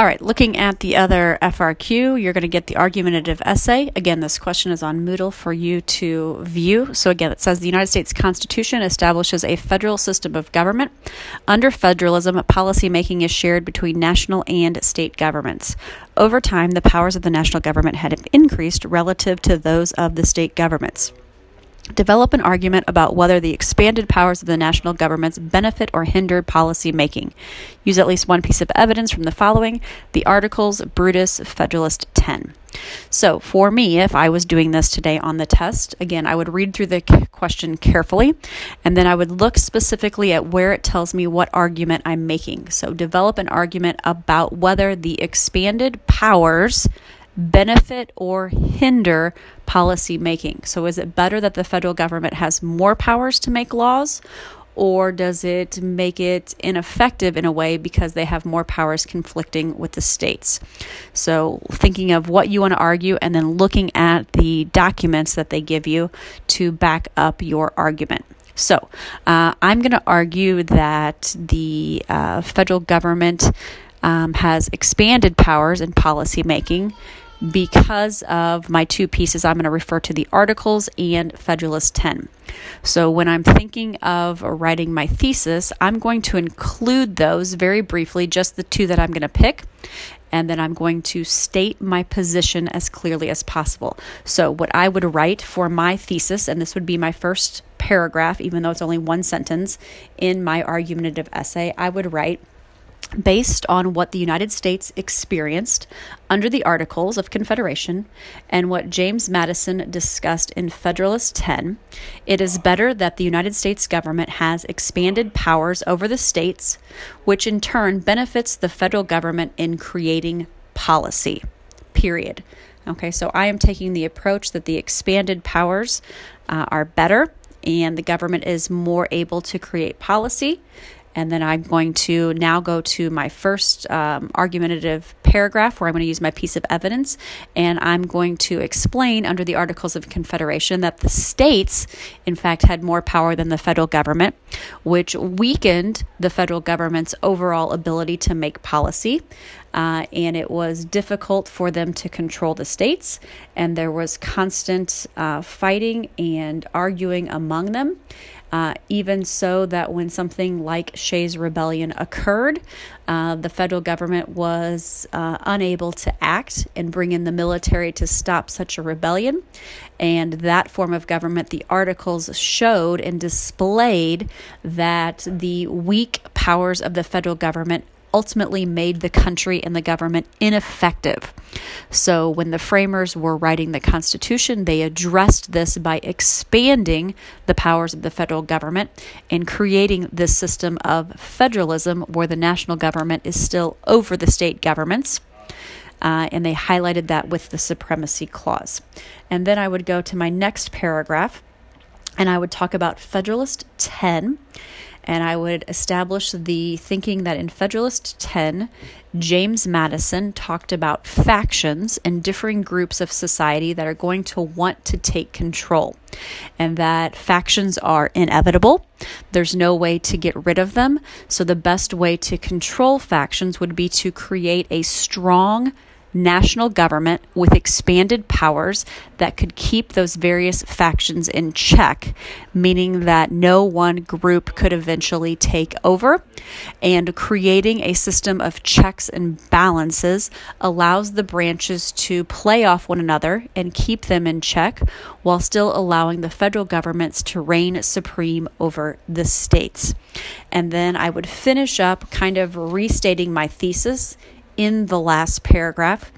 All right, looking at the other FRQ, you're going to get the argumentative essay. Again, this question is on Moodle for you to view. So, again, it says the United States Constitution establishes a federal system of government. Under federalism, policymaking is shared between national and state governments. Over time, the powers of the national government had increased relative to those of the state governments. Develop an argument about whether the expanded powers of the national governments benefit or hinder policy making. Use at least one piece of evidence from the following the Articles, Brutus, Federalist 10. So, for me, if I was doing this today on the test, again, I would read through the question carefully and then I would look specifically at where it tells me what argument I'm making. So, develop an argument about whether the expanded powers benefit or hinder policy making? So, is it better that the federal government has more powers to make laws? Or does it make it ineffective in a way because they have more powers conflicting with the states? So, thinking of what you want to argue and then looking at the documents that they give you to back up your argument. So, uh, I'm going to argue that the uh, federal government um, has expanded powers in policymaking because of my two pieces, I'm going to refer to the articles and Federalist 10. So, when I'm thinking of writing my thesis, I'm going to include those very briefly, just the two that I'm going to pick, and then I'm going to state my position as clearly as possible. So, what I would write for my thesis, and this would be my first paragraph, even though it's only one sentence in my argumentative essay, I would write based on what the United States experienced under the Articles of Confederation and what James Madison discussed in Federalist 10, it is better that the United States government has expanded powers over the states, which in turn benefits the federal government in creating policy. Period. Okay, so I am taking the approach that the expanded powers uh, are better and the government is more able to create policy and then I'm going to now go to my first um, argumentative paragraph where I'm going to use my piece of evidence. And I'm going to explain under the Articles of Confederation that the states, in fact, had more power than the federal government, which weakened the federal government's overall ability to make policy. Uh, and it was difficult for them to control the states, and there was constant uh, fighting and arguing among them. Uh, even so, that when something like Shays' Rebellion occurred, uh, the federal government was uh, unable to act and bring in the military to stop such a rebellion. And that form of government, the articles showed and displayed that the weak powers of the federal government ultimately made the country and the government ineffective. So, when the framers were writing the Constitution, they addressed this by expanding the powers of the federal government and creating this system of federalism where the national government is still over the state governments. Uh, and they highlighted that with the supremacy clause. And then I would go to my next paragraph and I would talk about Federalist 10 and I would establish the thinking that in Federalist 10, James Madison talked about factions and differing groups of society that are going to want to take control, and that factions are inevitable. There's no way to get rid of them. So, the best way to control factions would be to create a strong national government with expanded powers that could keep those various factions in check, meaning that no one group could eventually take over. And creating a system of checks and balances allows the branches to play off one another and keep them in check while still allowing the federal governments to reign supreme over the states. And then I would finish up kind of restating my thesis in the last paragraph,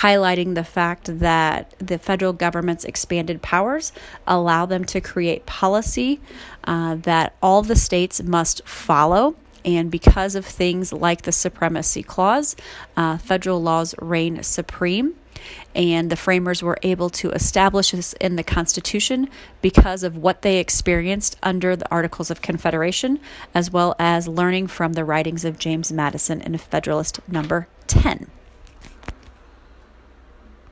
highlighting the fact that the federal government's expanded powers allow them to create policy uh, that all the states must follow. And because of things like the Supremacy Clause, uh, federal laws reign supreme. And the framers were able to establish this in the Constitution because of what they experienced under the Articles of Confederation, as well as learning from the writings of James Madison in Federalist number 10.